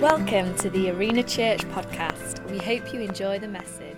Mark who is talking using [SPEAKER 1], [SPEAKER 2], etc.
[SPEAKER 1] Welcome to the Arena Church podcast. We hope you enjoy the message.